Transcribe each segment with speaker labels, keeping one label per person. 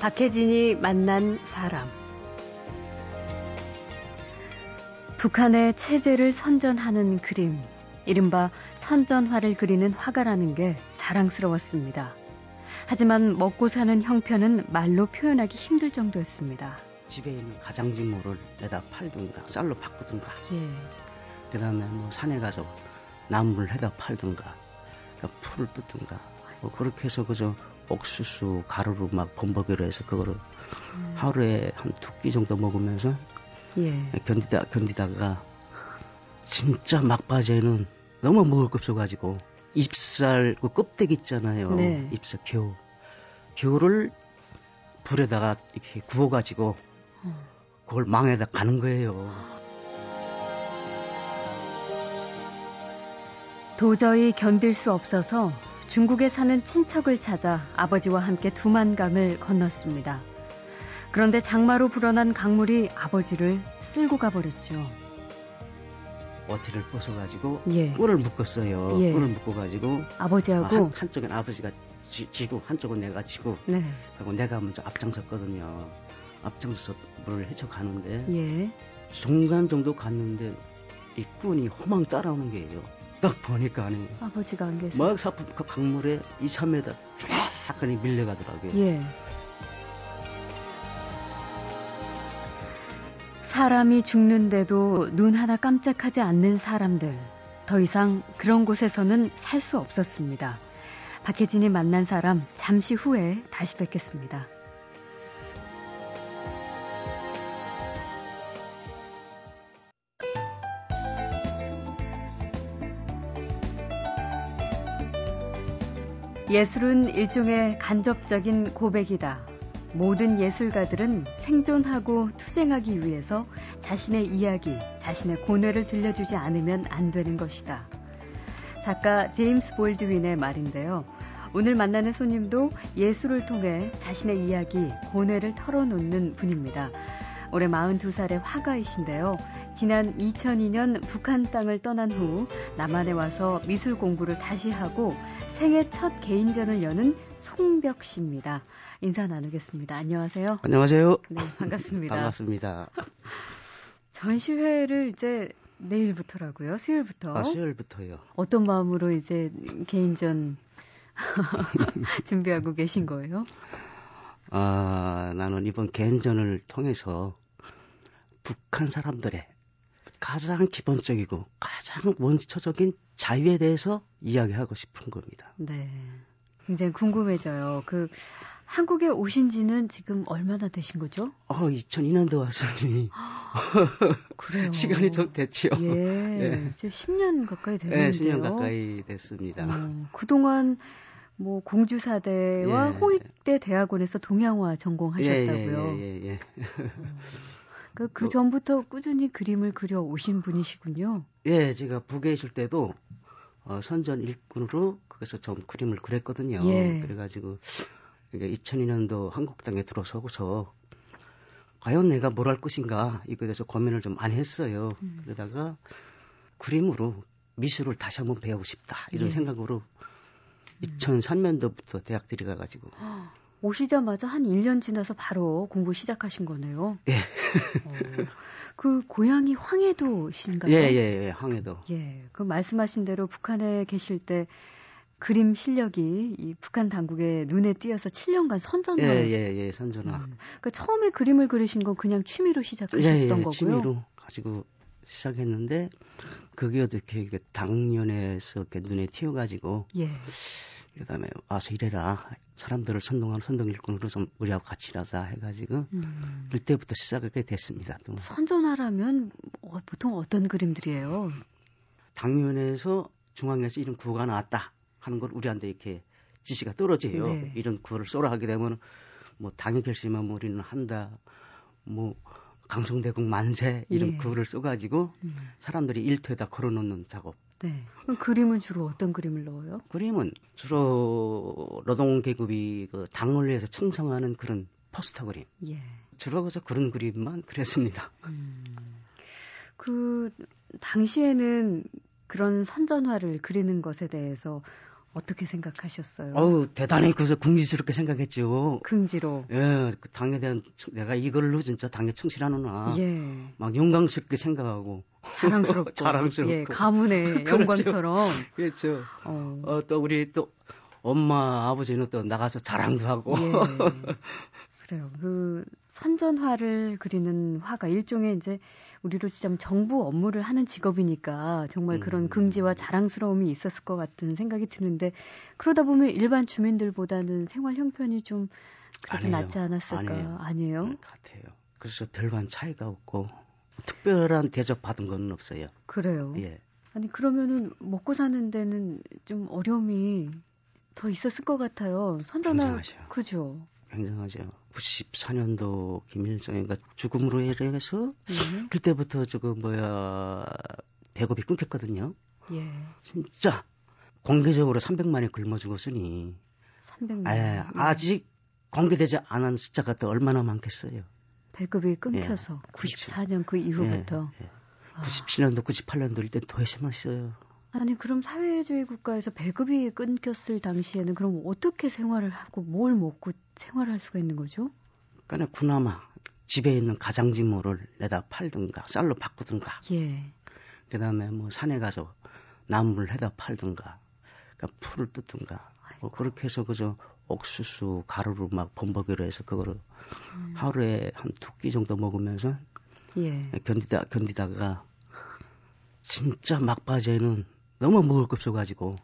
Speaker 1: 박혜진이 만난 사람. 북한의 체제를 선전하는 그림, 이른바 선전화를 그리는 화가라는 게 자랑스러웠습니다. 하지만 먹고 사는 형편은 말로 표현하기 힘들 정도였습니다.
Speaker 2: 집에 있는 가장진모를 내다 팔든가 쌀로 바꾸든가
Speaker 1: 예.
Speaker 2: 그다음에 뭐 산에 가서 나무를 해다 팔든가 그러니까 풀을 뜯든가 뭐 그렇게 해서 그저 옥수수 가루로 막 범벅이로 해서 그거를
Speaker 1: 음.
Speaker 2: 하루에 한 두 끼 정도 먹으면서
Speaker 1: 예.
Speaker 2: 견디다 견디다가 진짜 막바지에는 너무 먹을 게 없어가지고 잎살 그 껍데기 있잖아요.
Speaker 1: 네.
Speaker 2: 잎살 겨우 겨우를 불에다가 이렇게 구워가지고
Speaker 1: 어.
Speaker 2: 그걸 망에다 가는 거예요.
Speaker 1: 도저히 견딜 수 없어서 중국에 사는 친척을 찾아 아버지와 함께 두만강을 건넜습니다. 그런데 장마로 불어난 강물이 아버지를 쓸고 가버렸죠.
Speaker 2: 어티를 벗어가지고
Speaker 1: 예.
Speaker 2: 꿀을 묶었어요.
Speaker 1: 예.
Speaker 2: 꿀을 묶어가지고
Speaker 1: 아버지하고
Speaker 2: 한, 한쪽엔 아버지가 지, 지고 한쪽은 내가 지고
Speaker 1: 네.
Speaker 2: 그리고 내가 먼저 앞장섰거든요. 앞장서서 물을 헤쳐가는데
Speaker 1: 예.
Speaker 2: 중간 정도 갔는데 이 꾼이 호망 따라오는 게예요. 딱 보니까 아니
Speaker 1: 아버지가 안 계세요.
Speaker 2: 막 사품 그 강물에 2, 3m 쫙 그냥 밀려가더라고요.
Speaker 1: 예. 사람이 죽는데도 눈 하나 깜짝하지 않는 사람들. 더 이상 그런 곳에서는 살 수 없었습니다. 박혜진이 만난 사람 잠시 후에 다시 뵙겠습니다. 예술은 일종의 간접적인 고백이다. 모든 예술가들은 생존하고 투쟁하기 위해서 자신의 이야기, 자신의 고뇌를 들려주지 않으면 안 되는 것이다. 작가 제임스 볼드윈의 말인데요. 오늘 만나는 손님도 예술을 통해 자신의 이야기, 고뇌를 털어놓는 분입니다. 올해 42살의 화가이신데요. 지난 2002년 북한 땅을 떠난 후 남한에 와서 미술 공부를 다시 하고 생애 첫 개인전을 여는 송벽 씨입니다. 인사 나누겠습니다. 안녕하세요.
Speaker 2: 안녕하세요.
Speaker 1: 네, 반갑습니다.
Speaker 2: 반갑습니다.
Speaker 1: 전시회를 이제 내일부터라고요. 수요일부터.
Speaker 2: 아, 수요일부터요.
Speaker 1: 어떤 마음으로 이제 개인전 준비하고 계신 거예요?
Speaker 2: 아, 나는 이번 개인전을 통해서 북한 사람들의 가장 기본적이고 가장 원초적인 자유에 대해서 이야기하고 싶은 겁니다.
Speaker 1: 네. 굉장히 궁금해져요. 그 한국에 오신 지는 지금 얼마나 되신 거죠?
Speaker 2: 어, 2002년도 왔으니
Speaker 1: 그래요.
Speaker 2: 시간이 좀 됐지요.
Speaker 1: 예.
Speaker 2: 네.
Speaker 1: 이제 10년 가까이
Speaker 2: 네,
Speaker 1: 되는데요.
Speaker 2: 10년 가까이 됐습니다.
Speaker 1: 어, 그동안 뭐 공주사대와
Speaker 2: 예.
Speaker 1: 홍익대 대학원에서 동양화 전공하셨다고요.
Speaker 2: 예, 예, 예, 예.
Speaker 1: 그, 그 전부터 꾸준히 그림을 그려 오신 분이시군요.
Speaker 2: 예, 제가 북에 있을 때도 어, 선전 일꾼으로 거기서 좀 그림을 그렸거든요.
Speaker 1: 예.
Speaker 2: 그래가지고 이게 2002년도 한국 땅에 들어서고서 과연 내가 뭘 할 것인가 이거에 대해서 고민을 좀 많이 했어요.
Speaker 1: 음.
Speaker 2: 그러다가 그림으로 미술을 다시 한번 배우고 싶다 이런
Speaker 1: 예.
Speaker 2: 생각으로
Speaker 1: 음.
Speaker 2: 2003년도부터 대학 들어가가지고
Speaker 1: 오시자마자 한 1년 지나서 바로 공부 시작하신 거네요.
Speaker 2: 예.
Speaker 1: 어, 그 고향이 황해도신가요?
Speaker 2: 예, 예, 예, 항해도.
Speaker 1: 예, 그 말씀하신 대로 북한에 계실 때 그림 실력이 이 북한 당국의 눈에 띄어서 7년간 선전을
Speaker 2: 예, 예, 예, 선전화.
Speaker 1: 음, 그 처음에 그림을 그리신 건 그냥 취미로 시작하셨던
Speaker 2: 예, 예,
Speaker 1: 거고요.
Speaker 2: 취미로 가지고 시작했는데 그게 어떻게 이게 당년에서 이렇게 눈에 띄어 가지고
Speaker 1: 예.
Speaker 2: 그 다음에 와서 일해라 사람들을 선동하는 선동 일꾼으로 좀 우리하고 같이 일하자 해가지고
Speaker 1: 음,
Speaker 2: 그때부터 시작하게 됐습니다. 또
Speaker 1: 선전하라면 어, 보통 어떤 그림들이에요?
Speaker 2: 당면에서 중앙에서 이런 구호가 나왔다 하는 걸 우리한테 이렇게 지시가 떨어져요.
Speaker 1: 네.
Speaker 2: 이런 구호를 쏘라 하게 되면 뭐 당의 결심하면 우리는 한다. 뭐 강성대국 만세 이런
Speaker 1: 예.
Speaker 2: 구호를 써가지고
Speaker 1: 음,
Speaker 2: 사람들이 일터에다 걸어놓는 작업.
Speaker 1: 네. 그림은 주로 어떤 그림을 넣어요?
Speaker 2: 그림은 주로 노동 계급이 그 당을 위해서 충성하는 그런 포스터 그림.
Speaker 1: 예.
Speaker 2: 주로 그래서 그런 그림만 그렸습니다.
Speaker 1: 음, 그 당시에는 그런 선전화를 그리는 것에 대해서 어떻게 생각하셨어요?
Speaker 2: 어우, 대단히 그래서 궁지스럽게 생각했죠.
Speaker 1: 긍지로.
Speaker 2: 예, 그 당에 대한, 내가 이걸로 진짜 당에 충실하는구나.
Speaker 1: 예.
Speaker 2: 막 영광스럽게 생각하고.
Speaker 1: 자랑스럽고.
Speaker 2: 자랑스럽고.
Speaker 1: 예, 가문의
Speaker 2: 그렇죠.
Speaker 1: 영광처럼.
Speaker 2: 그렇죠.
Speaker 1: 어.
Speaker 2: 어, 또 우리 또 엄마, 아버지는 또 나가서 자랑도 하고.
Speaker 1: 예. 그래요. 그 선전화를 그리는 화가 일종의 이제 우리로 치자면 정부 업무를 하는 직업이니까 정말 그런
Speaker 2: 음.
Speaker 1: 긍지와 자랑스러움이 있었을 것 같은 생각이 드는데 그러다 보면 일반 주민들보다는 생활 형편이 좀 그래도
Speaker 2: 아니에요.
Speaker 1: 낫지 않았을까?
Speaker 2: 아니에요.
Speaker 1: 아니에요?
Speaker 2: 음, 같아요. 그래서 별반 차이가 없고 특별한 대접 받은 건 없어요.
Speaker 1: 그래요.
Speaker 2: 예.
Speaker 1: 아니 그러면은 먹고 사는 데는 좀 어려움이 더 있었을 것 같아요. 선전화
Speaker 2: 굉장하죠.
Speaker 1: 그죠?
Speaker 2: 굉장하죠. 94년도 김일성이가 죽음으로 인해서
Speaker 1: 예.
Speaker 2: 그때부터 저거 뭐야 배급이 끊겼거든요.
Speaker 1: 예.
Speaker 2: 진짜 공개적으로 300만이 굶어 죽었으니
Speaker 1: 300만.
Speaker 2: 예, 아직 공개되지 않은 숫자가 또 얼마나 많겠어요.
Speaker 1: 배급이 끊겨서
Speaker 2: 예.
Speaker 1: 94년 그 이후부터
Speaker 2: 예, 예.
Speaker 1: 아.
Speaker 2: 97년도, 98년도 이때 더 심했어요.
Speaker 1: 아니 그럼 사회주의 국가에서 배급이 끊겼을 당시에는 그럼 어떻게 생활을 하고 뭘 먹고 생활할 수가 있는 거죠?
Speaker 2: 그러니까 그나마 집에 있는 가장지모를 내다 팔든가 쌀로 바꾸든가
Speaker 1: 예.
Speaker 2: 그다음에 뭐 산에 가서 나무를 해다 팔든가 그러니까 풀을 뜯든가 뭐 그렇게 해서 그저 옥수수 가루로 막 범벅이로 해서 그거를
Speaker 1: 음.
Speaker 2: 하루에 한 두 끼 정도 먹으면서
Speaker 1: 예.
Speaker 2: 견디다 견디다가 진짜 막바지에는 너무 먹을 게 없어가지고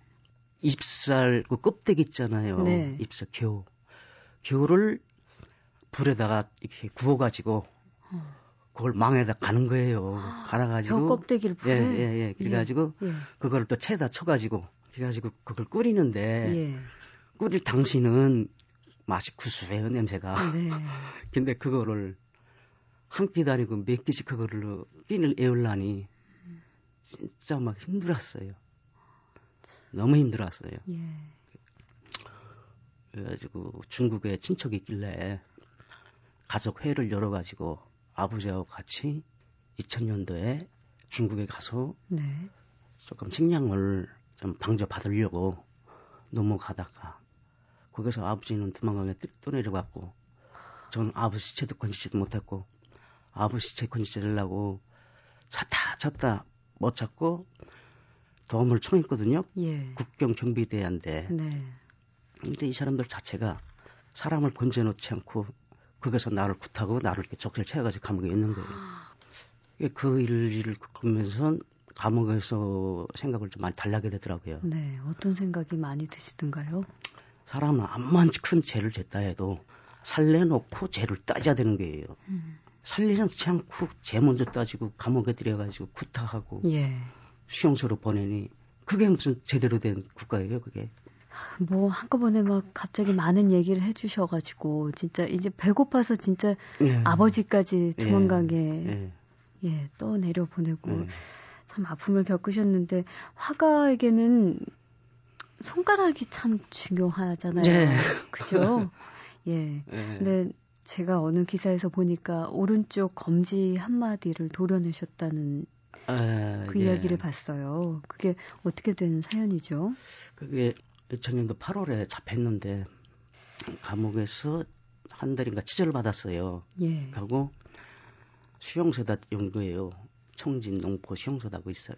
Speaker 2: 잎살 그 껍데기 있잖아요.
Speaker 1: 네.
Speaker 2: 잎살 겨우 겨우를 불에다가 이렇게 구워가지고
Speaker 1: 어.
Speaker 2: 그걸 망에다 가는 거예요. 갈아가지고
Speaker 1: 벼 껍데기를 불에.
Speaker 2: 예, 예, 예. 그래가지고
Speaker 1: 예.
Speaker 2: 그걸 또 채에다 쳐가지고 그래가지고 그걸 끓이는데
Speaker 1: 예.
Speaker 2: 끓일 당시는 맛이 구수해요 냄새가.
Speaker 1: 네.
Speaker 2: 근데 그거를 한 끼도 아니고 몇 끼씩 그거를 끼를 애울라니 진짜 막 힘들었어요. 너무 힘들었어요.
Speaker 1: 예.
Speaker 2: 그래가지고 중국에 친척이 있길래 가족 회의를 열어가지고 아버지하고 같이 2000년도에 중국에 가서
Speaker 1: 네.
Speaker 2: 조금 식량을 좀 방조 받으려고 넘어가다가 거기서 아버지는 도망가게 떠내려갔고 저는 아버지 시체도 건지지도 못했고 아버지 시체 건지려고 찾다 찾다 못 찾고 도움을 청했거든요.
Speaker 1: 예.
Speaker 2: 국경 경비대한데
Speaker 1: 네.
Speaker 2: 근데 이 사람들 자체가 사람을 건져놓지 않고 거기서 나를 굿하고 나를 이렇게 적절 채워가지고 감옥에 있는 거예요. 그 일을 겪으면서 감옥에서 생각을 좀 많이 달라게 되더라고요.
Speaker 1: 네. 어떤 생각이 많이 드시던가요?
Speaker 2: 사람은 암만 큰 죄를 졌다 해도 살려놓고 죄를 따져야 되는 거예요.
Speaker 1: 음.
Speaker 2: 살리지 않고 죄 먼저 따지고 감옥에 들여가지고 구타하고
Speaker 1: 예.
Speaker 2: 수용소로 보내니 그게 무슨 제대로 된 국가예요, 그게.
Speaker 1: 뭐 한꺼번에 막 갑자기 많은 얘기를 해주셔가지고 진짜 이제 배고파서 진짜
Speaker 2: 예.
Speaker 1: 아버지까지
Speaker 2: 예.
Speaker 1: 두만강에
Speaker 2: 예.
Speaker 1: 예, 떠 내려 보내고
Speaker 2: 예.
Speaker 1: 참 아픔을 겪으셨는데 화가에게는 손가락이 참 중요하잖아요.
Speaker 2: 네.
Speaker 1: 그죠? 예.
Speaker 2: 예.
Speaker 1: 근데 제가 어느 기사에서 보니까 오른쪽 검지 한 마디를 도려내셨다는
Speaker 2: 아,
Speaker 1: 그
Speaker 2: 예.
Speaker 1: 이야기를 봤어요. 그게 어떻게 된 사연이죠?
Speaker 2: 그게 2000년도 8월에 잡혔는데 감옥에서 한 달인가 치절을 받았어요.
Speaker 1: 예.
Speaker 2: 하고 수용소다 온 거예요. 청진 농포 수용소다고 있어요.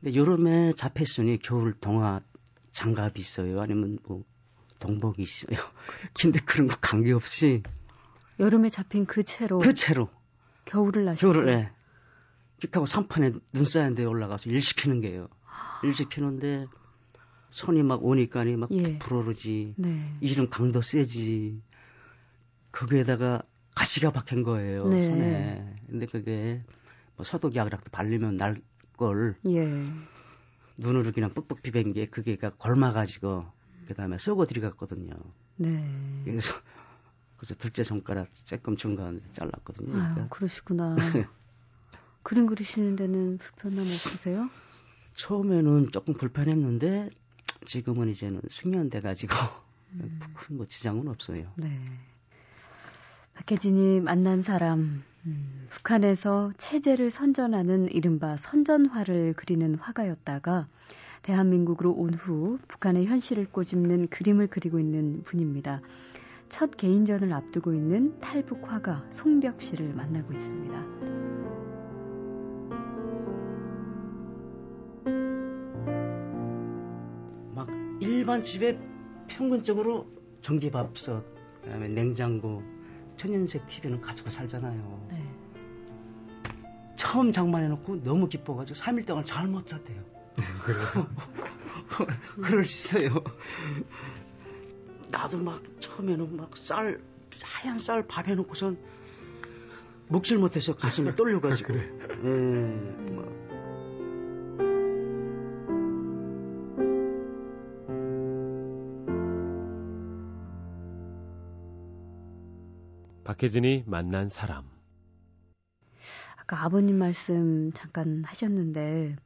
Speaker 2: 근데 여름에 잡혔으니 겨울 동화 장갑이 있어요. 아니면 뭐 동복이 있어요. 근데 그런 거 관계없이
Speaker 1: 여름에 잡힌 그 채로
Speaker 2: 그 채로
Speaker 1: 겨울을 나시고
Speaker 2: 겨울에 픽하고 산판에 눈 쌓인 데 올라가서 일 시키는 게요. 일 시키는데 손이 막 오니까니 막
Speaker 1: 예.
Speaker 2: 불어르지.
Speaker 1: 네.
Speaker 2: 일은 강도 세지. 거기에다가 가시가 박힌 거예요.
Speaker 1: 네.
Speaker 2: 손에. 근데 그게 뭐 소독약이라도 바르면 날 걸
Speaker 1: 예.
Speaker 2: 눈으로 그냥 뻑뻑 비빈 게 그게가 골마가지고 그다음에 쏘고 들어갔거든요.
Speaker 1: 네.
Speaker 2: 그래서 그래서 둘째 손가락 조금 중간에 잘랐거든요. 그러니까
Speaker 1: 그러시구나. 그림 그리시는 데는 불편함 없으세요?
Speaker 2: 처음에는 조금 불편했는데 지금은 이제는 숙련돼 가지고
Speaker 1: 음.
Speaker 2: 큰뭐 지장은 없어요.
Speaker 1: 네. 박혜진이 만난 사람, 음, 북한에서 체제를 선전하는 이른바 선전화를 그리는 화가였다가 대한민국으로 온 후 북한의 현실을 꼬집는 그림을 그리고 있는 분입니다. 첫 개인전을 앞두고 있는 탈북 화가 송벽 씨를 만나고 있습니다.
Speaker 2: 일반 집에 평균적으로 전기밥솥, 그다음에 냉장고, 천연색 TV는 가지고 살잖아요. 네. 처음 장만해놓고 너무 기뻐가지고 3일 동안 잘 못 잤대요. 그럴 수 있어요. 나도 막 처음에는 막 쌀, 하얀 쌀 밥 해놓고선 먹질 못해서 가슴이 떨려가지고. 그래. 음, 뭐.
Speaker 3: 박혜진이 만난 사람.
Speaker 1: 아까 아버님 말씀 잠깐 하셨는데,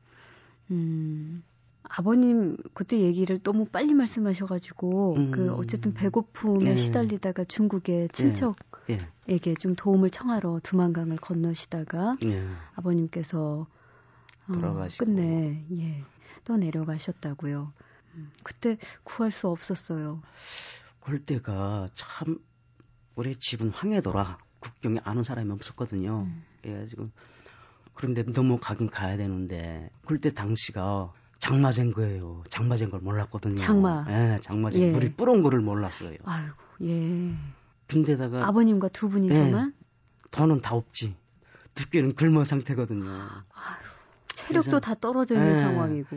Speaker 1: 음, 아버님 그때 얘기를 너무 빨리 말씀하셔가지고 음. 그 어쨌든 배고픔에 예. 시달리다가 중국의 친척에게 예. 좀 도움을 청하러 두만강을 건너시다가 예. 아버님께서 어, 끝내 예, 또 내려가셨다고요. 음, 그때 구할 수 없었어요.
Speaker 2: 그럴 때가 참 우리 집은 황해도라 국경에 아는 사람이 없었거든요. 음. 예, 지금 그런데 너무 가긴 가야 되는데 그럴 때 당시가 장마젠 거예요. 장마젠 걸 몰랐거든요.
Speaker 1: 장마.
Speaker 2: 예, 장마젠 예. 물이 뿌런 거를 몰랐어요.
Speaker 1: 아이고, 예.
Speaker 2: 근데다가
Speaker 1: 아버님과 두 분이서만 예,
Speaker 2: 돈은 다 없지. 두께는 굶어 상태거든요.
Speaker 1: 아유, 체력도 다 떨어져 있는 예, 상황이고.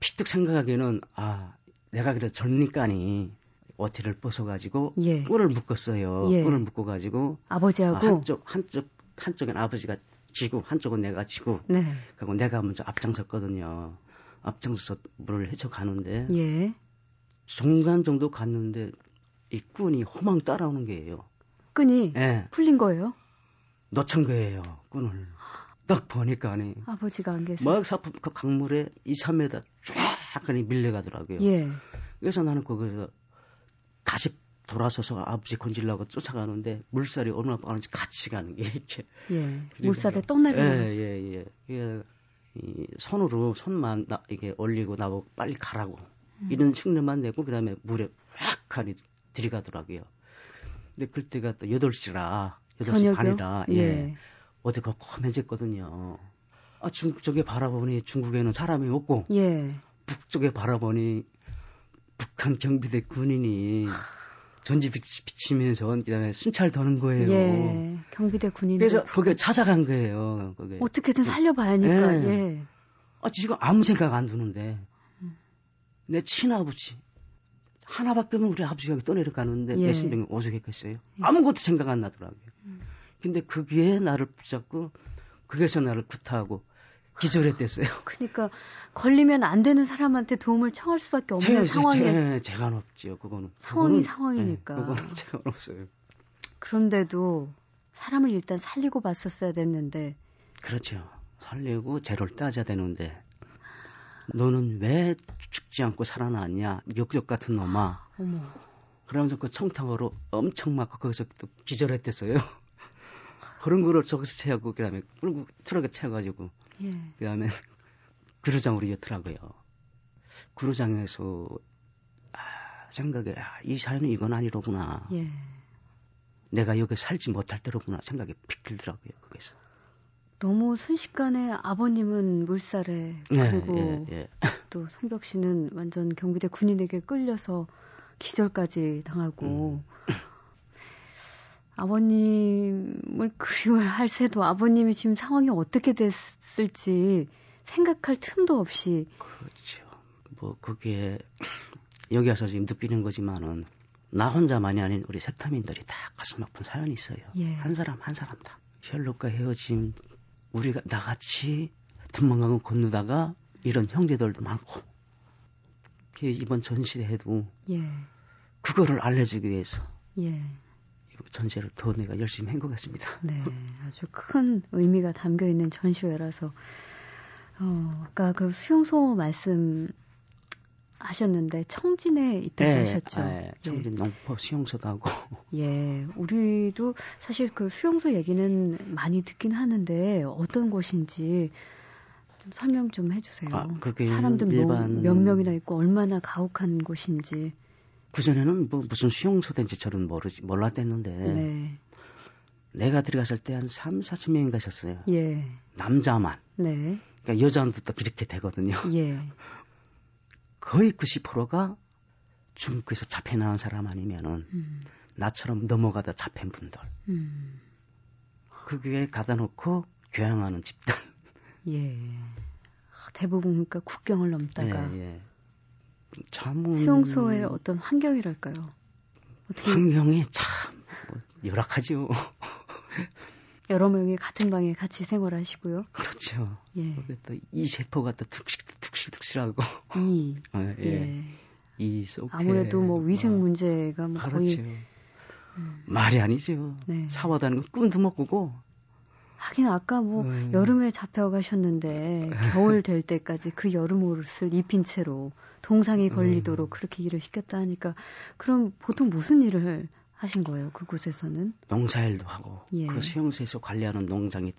Speaker 2: 피뜩 생각하기에는 아, 내가 그래 젊니까니 어티를 벗어가지고 예. 꿀을 묶었어요. 예. 꿀을 묶어가지고
Speaker 1: 아버지하고
Speaker 2: 아, 한쪽 한쪽 한쪽엔 아버지가 지고 한쪽은 내가 지고 네. 그리고 내가 먼저 앞장섰거든요. 앞장서 물을 헤쳐 가는데 예. 중간 정도 갔는데 이 끈이 호망 따라오는 게예요.
Speaker 1: 끈이 예. 풀린 거예요?
Speaker 2: 놓친 거예요. 끈을 딱 보니까 아니
Speaker 1: 아버지가 안 계세요.
Speaker 2: 막 사품 그 강물에 2, 3m 쫙 그냥 밀려가더라고요. 예. 그래서 나는 거기서 다시 돌아서서 아버지 건질라고 쫓아가는데 물살이 얼마나 빠른지 같이 가는 게 이렇게.
Speaker 1: 예. 물살에 떠내려가는.
Speaker 2: 예, 예, 예. 예. 이 손으로 손만 나, 이게 올리고 나보고 빨리 가라고 음. 이런 흉내만 내고 그다음에 물에 확 하니 들이가더라고요. 근데 그때가 또 8시라 8시 반이라 예. 예. 어디가 검해졌거든요. 아, 중, 쪽에 바라보니 중국에는 사람이 없고 예. 북쪽에 바라보니 북한 경비대 군인이 전지 비치면서 그다음에 순찰 도는 거예요.
Speaker 1: 예. 경비대 군인.
Speaker 2: 그래서 거기 찾아간 거예요. 거기.
Speaker 1: 어떻게든 살려봐야 하니까. 예. 예.
Speaker 2: 아 지금 아무 생각 안 드는데 음. 내 친아버지 하나밖에 없는 우리 아버지가 떠내려가는데 예. 내 심정이 오죽했겠어요. 예. 아무것도 생각 안 나더라고요. 음. 근데 그게 나를 붙잡고 그게서 나를 구타하고 기절했댔어요.
Speaker 1: 그러니까 걸리면 안 되는 사람한테 도움을 청할 수밖에 없는 제, 상황에
Speaker 2: 제, 가 없지요. 그거는
Speaker 1: 상황이
Speaker 2: 그거는,
Speaker 1: 상황이니까.
Speaker 2: 네, 그거는 제가 없어요.
Speaker 1: 그런데도 사람을 일단 살리고 봤었어야 됐는데.
Speaker 2: 그렇죠. 살리고 죄를 따져야 되는데 너는 왜 죽지 않고 살아났냐? 역적 같은 놈아. 어머. 그러면서 그 청탕으로 엄청 막 거기서 또 기절했댔어요. 그런 거를 저기서 채우고 그다음에 그리고 트럭에 채워가지고 예. 그 다음에 그루장으로 이었더라고요. 그루장에서 아, 생각에 아, 이 사연은 이건 아니로구나. 예. 내가 여기 살지 못할 때로구나 생각이 픽 들더라고요. 거기서.
Speaker 1: 너무 순식간에 아버님은 물살에 예, 그리고 예, 예, 또 송벽 씨는 완전 경비대 군인에게 끌려서 기절까지 당하고 음. 아버님을 그리워할 새도 아버님이 지금 상황이 어떻게 됐을지 생각할 틈도 없이.
Speaker 2: 그렇죠. 뭐, 그게, 여기 와서 지금 느끼는 거지만은, 나 혼자만이 아닌 우리 세타민들이 다 가슴 아픈 사연이 있어요. 예. 한 사람, 한 사람 다. 셜록과 헤어짐, 우리가 나같이 두만강을 건너다가 이런 형제들도 많고, 이번 전시회도, 예. 그거를 알려주기 위해서, 예. 전시회를 더 내가 열심히 한 것 같습니다.
Speaker 1: 네, 아주 큰 의미가 담겨 있는 전시회라서 어, 아까 그 수용소 말씀 하셨는데 청진에 있다고 네, 하셨죠. 아,
Speaker 2: 예, 청진 예. 농포 수용소도 하고.
Speaker 1: 예, 우리도 사실 그 수용소 얘기는 많이 듣긴 하는데 어떤 곳인지 좀 설명 좀 해주세요.
Speaker 2: 아, 그게
Speaker 1: 사람들 뭐
Speaker 2: 일반...
Speaker 1: 몇 명이나 있고 얼마나 가혹한 곳인지.
Speaker 2: 그 전에는 뭐 무슨 수용소된지 저는 모르지 몰랐댔는데 네. 내가 들어갔을 때 한 3, 4천 명이 가셨어요. 예. 남자만. 네. 그러니까 여자도 또 그렇게 되거든요. 예. 거의 90%가 중국에서 잡혀 나온 사람 아니면은 음. 나처럼 넘어가다 잡힌 분들. 음. 그게 가다 놓고 교양하는 집단.
Speaker 1: 예. 대부분 그러니까 국경을 넘다가 예, 예.
Speaker 2: 참
Speaker 1: 수용소의 어떤 환경이랄까요?
Speaker 2: 어떻게... 환경이 참뭐 열악하죠.
Speaker 1: 여러 명이 같은 방에 같이 생활하시고요.
Speaker 2: 그렇죠. 예. 또이 세포가 또 툭실툭실툭실하고
Speaker 1: 이 예. 예. 이 속에 아무래도 뭐 위생 문제가 뭐 그렇죠. 거의
Speaker 2: 음. 말이 아니죠. 네. 사와다는 건 꿈도 못 꾸고
Speaker 1: 하긴 아까 뭐 음. 여름에 잡혀가셨는데 겨울 될 때까지 그 여름 옷을 입힌 채로 동상이 걸리도록 음. 그렇게 일을 시켰다 하니까 그럼 보통 무슨 일을 하신 거예요 그곳에서는?
Speaker 2: 농사일도 하고 예. 그 수용소에서 관리하는 농장이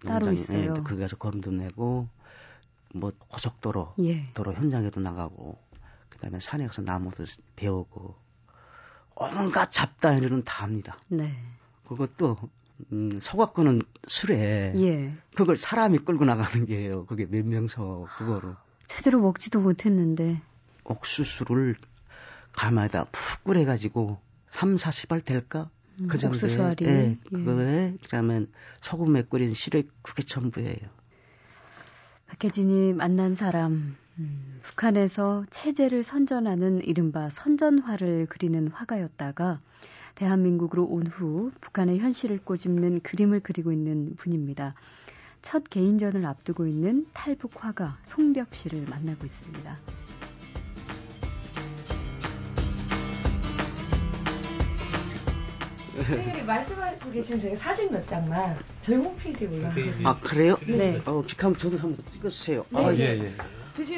Speaker 1: 따로 농장이, 있어요.
Speaker 2: 예, 거기서 거름도 내고 뭐 고속도로 예. 도로 현장에도 나가고 그다음에 산에 가서 나무도 베우고 온갖 잡다이는 다 합니다. 네. 그것도 음, 소각거는 술에 예. 그걸 사람이 끌고 나가는 게예요. 그게 몇 명서 그거를
Speaker 1: 제대로 먹지도 못했는데
Speaker 2: 옥수수를 가마에다 푹 끓여가지고 3, 40알 될까?
Speaker 1: 음, 그 정도에 옥수수알이
Speaker 2: 예, 그거에 그러면 소금에 끓인 시래 그게 전부예요.
Speaker 1: 박혜진이 만난 사람 음, 북한에서 체제를 선전하는 이른바 선전화를 그리는 화가였다가 대한민국으로 온 후 북한의 현실을 꼬집는 그림을 그리고 있는 분입니다. 첫 개인전을 앞두고 있는 탈북 화가 송벽 씨를 만나고 있습니다.
Speaker 3: 선생님이 말씀하고 계신 중에 사진 몇 장만 저희 홈페이지에 올라가요.
Speaker 2: 아 그래요?
Speaker 1: 네.
Speaker 2: 어, 비카면 저도 한번 찍어주세요. 네. 아 예. 예.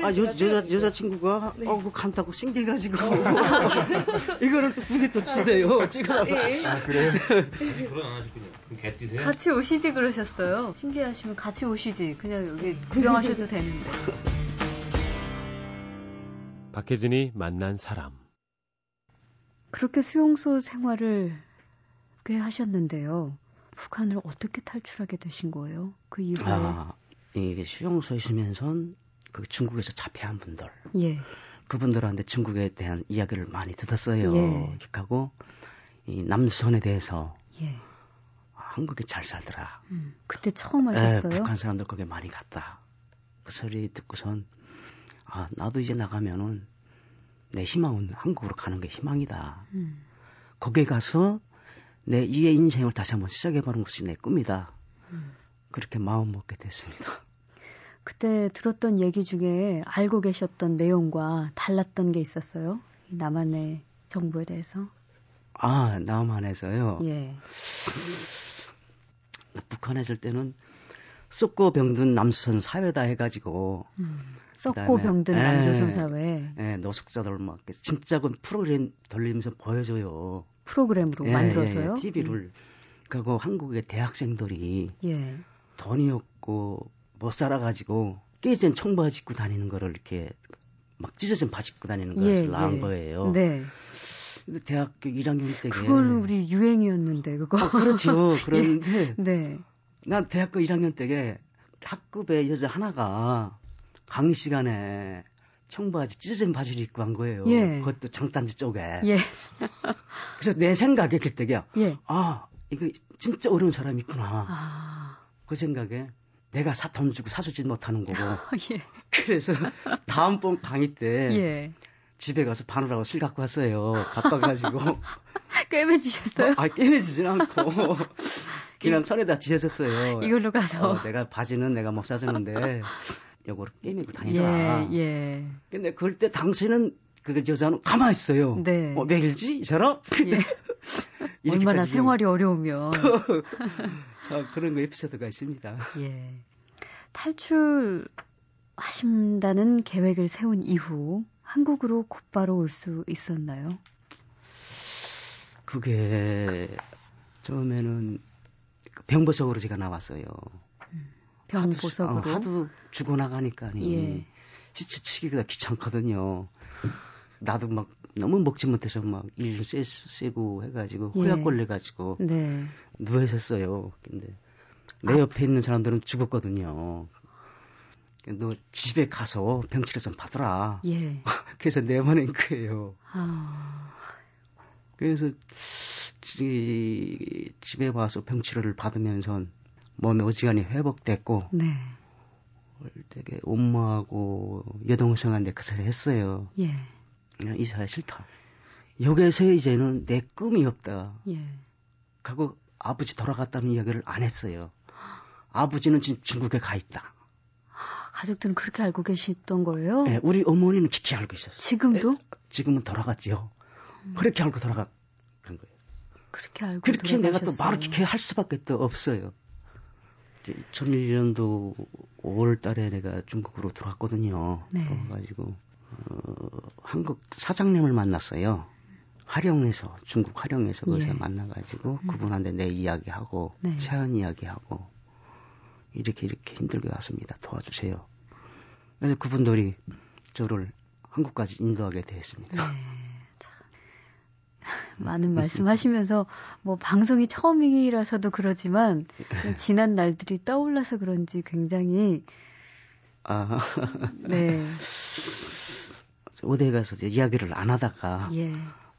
Speaker 2: 아, 여, 여자, 여자친구가, 네. 어, 그 간다고 신기해가지고. 이거를 또 굳이 또 치대요. 찍어놔서. 네.
Speaker 4: 아, 그래요? 그런 안 하시군요. 그럼 개 뛰세요?
Speaker 1: 같이 오시지 그러셨어요. 신기하시면 같이 오시지. 그냥 여기 구경하셔도 되는데.
Speaker 5: 박혜진이 만난 사람.
Speaker 1: 그렇게 수용소 생활을 꽤 하셨는데요. 북한을 어떻게 탈출하게 되신 거예요? 그 이후에? 아,
Speaker 2: 이게 수용소에 있으면선 그 중국에서 자폐한 분들. 예. 그분들한테 중국에 대한 이야기를 많이 듣었어요. 예. 하고 이 남선에 대해서 예. 한국에 잘 살더라. 음,
Speaker 1: 그때 처음 하셨어요?
Speaker 2: 네, 북한 사람들 거기에 많이 갔다. 그 소리 듣고선 아 나도 이제 나가면은 내 희망은 한국으로 가는 게 희망이다. 음. 거기에 가서 내 이의 인생을 다시 한번 시작해보는 것이 내 꿈이다. 음. 그렇게 마음 먹게 됐습니다.
Speaker 1: 그때 들었던 얘기 중에 알고 계셨던 내용과 달랐던 게 있었어요? 남한의 정부에 대해서?
Speaker 2: 아, 남한에서요? 예. 북한에 있을 때는 썩고 병든 남조선 사회다 해가지고. 음,
Speaker 1: 썩고 병든 예, 남조선 사회.
Speaker 2: 예, 노숙자들 막 진짜 그 프로그램 돌리면서 보여줘요.
Speaker 1: 프로그램으로 예, 만들어서요?
Speaker 2: 예, TV를. 예. 그리고 한국의 대학생들이 예. 돈이 없고 못 살아가지고 깨진 청바지 입고 다니는 거를 이렇게 막 찢어진 바지 입고 다니는 것을 예, 나온 예. 거예요. 네. 근데 대학교 1학년 때
Speaker 1: 그걸 우리 유행이었는데 그거.
Speaker 2: 아, 그렇죠. 그런데 예. 네. 난 대학교 1학년 때에 학급에 여자 하나가 강의 시간에 청바지 찢어진 바지를 입고 간 거예요. 예. 그것도 장단지 쪽에. 예. 그래서 내 생각에 그때야. 예. 아 이거 진짜 어려운 사람이 있구나. 아. 그 생각에 내가 사돈 주고 사주지 못하는 거고. 예. 그래서 다음번 강의 때 예. 집에 가서 바느라고 술 갖고 왔어요. 바빠가지고.
Speaker 1: 꿰매 주셨어요? 어,
Speaker 2: 아, 꿰매주진 않고. 그냥 손에다 지어졌어요.
Speaker 1: 이걸로 가서.
Speaker 2: 어, 내가 바지는 내가 못 사주는데, 요거를 꿰매고 다니라. 예, 예. 근데 그럴 때 당시는 그 여자는 가만히 있어요. 네. 어, 왜일지? 이 사람? 예.
Speaker 1: 얼마나 생활이 어려우면.
Speaker 2: 자, 그런 거 에피소드가 있습니다. 예.
Speaker 1: 탈출하신다는 계획을 세운 이후 한국으로 곧바로 올 수 있었나요?
Speaker 2: 그게 처음에는 병보석으로 제가 나왔어요.
Speaker 1: 음, 병보석으로
Speaker 2: 하도, 어, 하도 죽어나가니까
Speaker 1: 예.
Speaker 2: 시체 치기가 귀찮거든요. 나도 막 너무 먹지 못해서 막일 쎄고 해가지고
Speaker 1: 예.
Speaker 2: 호약 걸려가지고
Speaker 1: 네.
Speaker 2: 누워 있었어요. 근데 내 옆에 있는 사람들은 죽었거든요. 너 집에 가서 병치료 좀 받으라.
Speaker 1: 예.
Speaker 2: 그래서 내보낸 거예요.
Speaker 1: 아,
Speaker 2: 그래서 지- 집에 와서 병치료를 받으면서 몸의 어지간히 회복됐고
Speaker 1: 네.
Speaker 2: 되게 엄마하고 여동생한테 그 소리 했어요.
Speaker 1: 예.
Speaker 2: 그냥 이 사회 싫다. 여기서 이제는 내 꿈이 없다.
Speaker 1: 예.
Speaker 2: 하고 아버지 돌아갔다는 이야기를 안 했어요. 아버지는 지금 중국에 가 있다.
Speaker 1: 아, 가족들은 그렇게 알고 계셨던 거예요?
Speaker 2: 예, 우리 어머니는 깊이 알고 있었어요.
Speaker 1: 지금도
Speaker 2: 지금은 돌아갔지요. 그렇게 알고 돌아간 거예요.
Speaker 1: 그렇게 알고
Speaker 2: 그렇게 내가 또
Speaker 1: 돌아가셨어요.
Speaker 2: 말을 그렇게 할 수밖에 또 없어요. 2001년도 5월 달에 내가 중국으로 들어왔거든요.
Speaker 1: 네.
Speaker 2: 들어와가지고, 어, 한국 사장님을 만났어요. 화령에서, 중국 화령에서 거기서
Speaker 1: 예.
Speaker 2: 만나가지고,
Speaker 1: 음.
Speaker 2: 그분한테 내 이야기하고,
Speaker 1: 네.
Speaker 2: 사연 이야기하고, 이렇게 이렇게 힘들게 왔습니다. 도와주세요. 그래서 그분들이 저를 한국까지 인도하게 됐습니다.
Speaker 1: 네. 참. 많은 말씀하시면서 뭐 방송이 처음이라서도 그러지만 지난 날들이 떠올라서 그런지 굉장히
Speaker 2: 아,
Speaker 1: 네.
Speaker 2: 어디에 가서 이야기를 안 하다가,
Speaker 1: 예.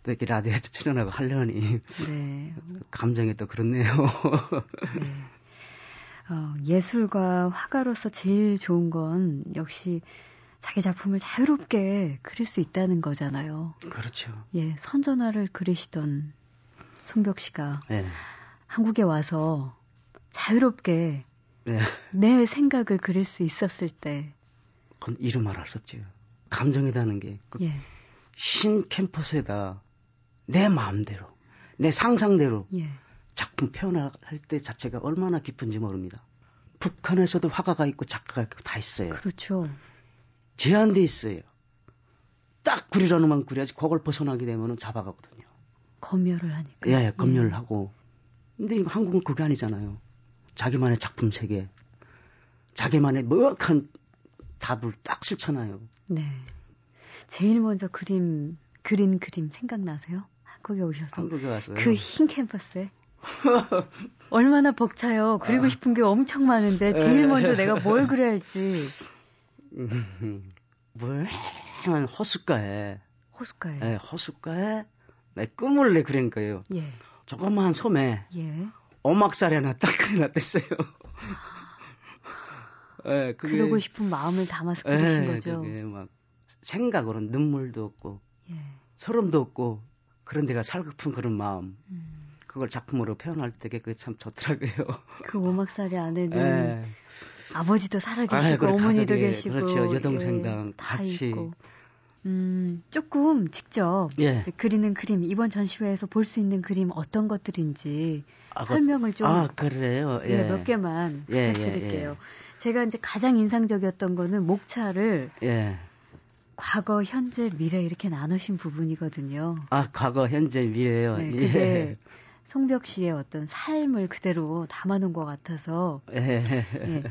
Speaker 2: 또 이렇게 라디오에 출연하고 하려니,
Speaker 1: 네.
Speaker 2: 감정이 또 그렇네요.
Speaker 1: 네. 어, 예술가 화가로서 제일 좋은 건 역시 자기 작품을 자유롭게 그릴 수 있다는 거잖아요.
Speaker 2: 그렇죠.
Speaker 1: 예, 선전화를 그리시던 송벽 씨가
Speaker 2: 네.
Speaker 1: 한국에 와서 자유롭게
Speaker 2: 네.
Speaker 1: 내 생각을 그릴 수 있었을 때,
Speaker 2: 그건 이루 말할 수 없죠. 감정이라는 게, 그
Speaker 1: 예,
Speaker 2: 신 캠퍼스에다 내 마음대로, 내 상상대로
Speaker 1: 예,
Speaker 2: 작품 표현할 때 자체가 얼마나 깊은지 모릅니다. 북한에서도 화가가 있고 작가가 있고 다 있어요.
Speaker 1: 그렇죠.
Speaker 2: 제한돼 있어요. 딱 그리라는 만 그려야지 그걸 벗어나게 되면은 잡아가거든요.
Speaker 1: 검열을 하니까.
Speaker 2: 예, 검열을 하고. 근데 이거 한국은 그게 아니잖아요. 자기만의 작품 세계, 자기만의 명확한 답을 딱 실천해요.
Speaker 1: 네. 제일 먼저 그림, 그린 그림 생각나세요? 한국에 오셔서.
Speaker 2: 한국에 와서요.
Speaker 1: 그흰 캠퍼스에. 얼마나 벅차요. 그리고 싶은 게 엄청 많은데, 제일 먼저 내가 뭘 그려야 할지.
Speaker 2: 뭘, 허숫가에,
Speaker 1: 호숫가에.
Speaker 2: 예, 허숫가에 내 꿈을 내 그린 거예요.
Speaker 1: 예,
Speaker 2: 조그마한 섬에
Speaker 1: 예.
Speaker 2: 오막살이 하나 딱 그려놨댔어요. 예, 그게,
Speaker 1: 그러고 싶은 마음을 담아서 그리신
Speaker 2: 예,
Speaker 1: 거죠.
Speaker 2: 그게 막 생각으로 눈물도 없고
Speaker 1: 예.
Speaker 2: 소름도 없고 그런 데가 살급한 그런 마음
Speaker 1: 음,
Speaker 2: 그걸 작품으로 표현할 때 그게 참 좋더라고요.
Speaker 1: 그 오막살이 안에는
Speaker 2: 예.
Speaker 1: 아버지도 살아계시고
Speaker 2: 그래,
Speaker 1: 어머니도
Speaker 2: 가족이,
Speaker 1: 계시고
Speaker 2: 그렇죠. 여동생당
Speaker 1: 예, 다
Speaker 2: 같이.
Speaker 1: 있고. 음, 조금 직접
Speaker 2: 예.
Speaker 1: 그리는 그림 이번 전시회에서 볼 수 있는 그림 어떤 것들인지
Speaker 2: 아, 그-
Speaker 1: 설명을 좀
Speaker 2: 아 그래요.
Speaker 1: 예,
Speaker 2: 예.
Speaker 1: 몇 개만
Speaker 2: 예, 예,
Speaker 1: 부탁드릴게요. 제가 이제 가장 인상적이었던 거는 목차를
Speaker 2: 예.
Speaker 1: 과거, 현재, 미래 이렇게 나누신 부분이거든요.
Speaker 2: 아 과거, 현재, 미래요.
Speaker 1: 네,
Speaker 2: 예.
Speaker 1: 그게 송벽 씨의 어떤 삶을 그대로 담아놓은 것 같아서
Speaker 2: 예.
Speaker 1: 예.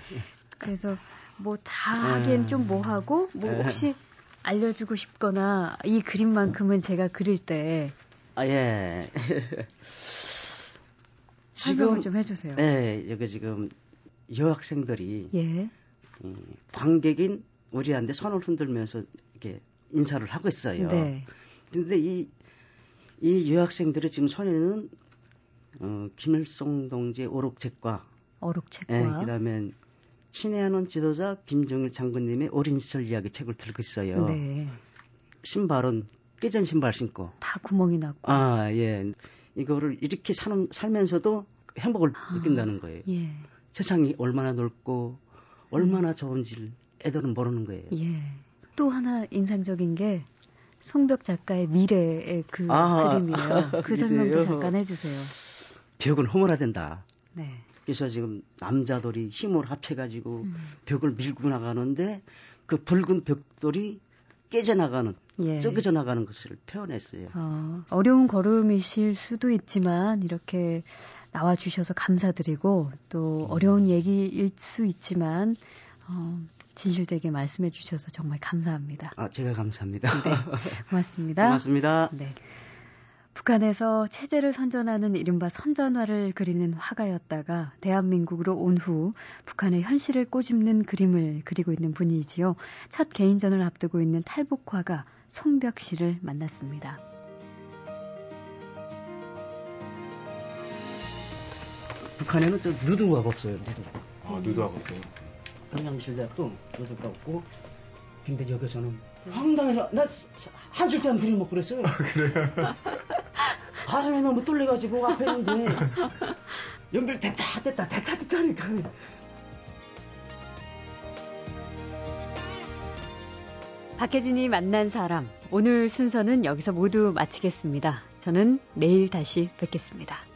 Speaker 1: 그래서 뭐 다 하기엔 좀 뭐하고 뭐
Speaker 2: 예.
Speaker 1: 혹시 알려주고 싶거나 이 그림만큼은 제가 그릴 때
Speaker 2: 아 예.
Speaker 1: 설명을 좀 해주세요.
Speaker 2: 예, 여기 지금 여학생들이
Speaker 1: 예,
Speaker 2: 이 관객인 우리한테 손을 흔들면서 이렇게 인사를 하고 있어요.
Speaker 1: 네,
Speaker 2: 근데 이, 이 여학생들의 지금 손에는 어, 김일성 동지의 오록책과
Speaker 1: 어록책과
Speaker 2: 예, 그다음에 친애하는 지도자 김정일 장군님의 어린 시절 이야기 책을 들고 있어요.
Speaker 1: 네,
Speaker 2: 신발은 깨진 신발 신고.
Speaker 1: 다 구멍이 났고,
Speaker 2: 아, 예. 이거를 이렇게 사는, 살면서도 행복을
Speaker 1: 아.
Speaker 2: 느낀다는 거예요.
Speaker 1: 예,
Speaker 2: 세상이 얼마나 넓고 얼마나 좋은지를 애들은 모르는 거예요.
Speaker 1: 예. 또 하나 인상적인 게 송벽 작가의 미래의 그
Speaker 2: 아,
Speaker 1: 그림이에요. 그 설명도? 잠깐 해주세요.
Speaker 2: 벽은 허물어된다.
Speaker 1: 네,
Speaker 2: 그래서 지금 남자들이 힘을 합쳐가지고
Speaker 1: 음.
Speaker 2: 벽을 밀고 나가는데 그 붉은 벽돌이 깨져나가는,
Speaker 1: 예.
Speaker 2: 쪄겨져 나가는 것을 표현했어요.
Speaker 1: 어, 어려운 걸음이실 수도 있지만 이렇게 나와주셔서 감사드리고 또 어려운 얘기일 수 있지만 어, 진실되게 말씀해 주셔서 정말 감사합니다.
Speaker 2: 아, 제가 감사합니다.
Speaker 1: 네, 고맙습니다.
Speaker 2: 고맙습니다.
Speaker 1: 네. 북한에서 체제를 선전하는 이른바 선전화를 그리는 화가였다가 대한민국으로 온 후 북한의 현실을 꼬집는 그림을 그리고 있는 분이지요. 첫 개인전을 앞두고 있는 탈북화가 송벽 씨를 만났습니다.
Speaker 2: 북한에는 저 누드화가 없어요. 누드화.
Speaker 4: 아, 누드하고 있어요.
Speaker 2: 한양실대학도 누드가 없고 근데 여기서는 황당해서 나한 줄도 안 그림 못 그랬어요. 그래요? 가슴이 너무 뚫려가지고 앞에 있는데 연필 됐다 됐다 됐다 됐다 하니까
Speaker 1: 박혜진이 만난 사람 오늘 순서는 여기서 모두 마치겠습니다. 저는 내일 다시 뵙겠습니다.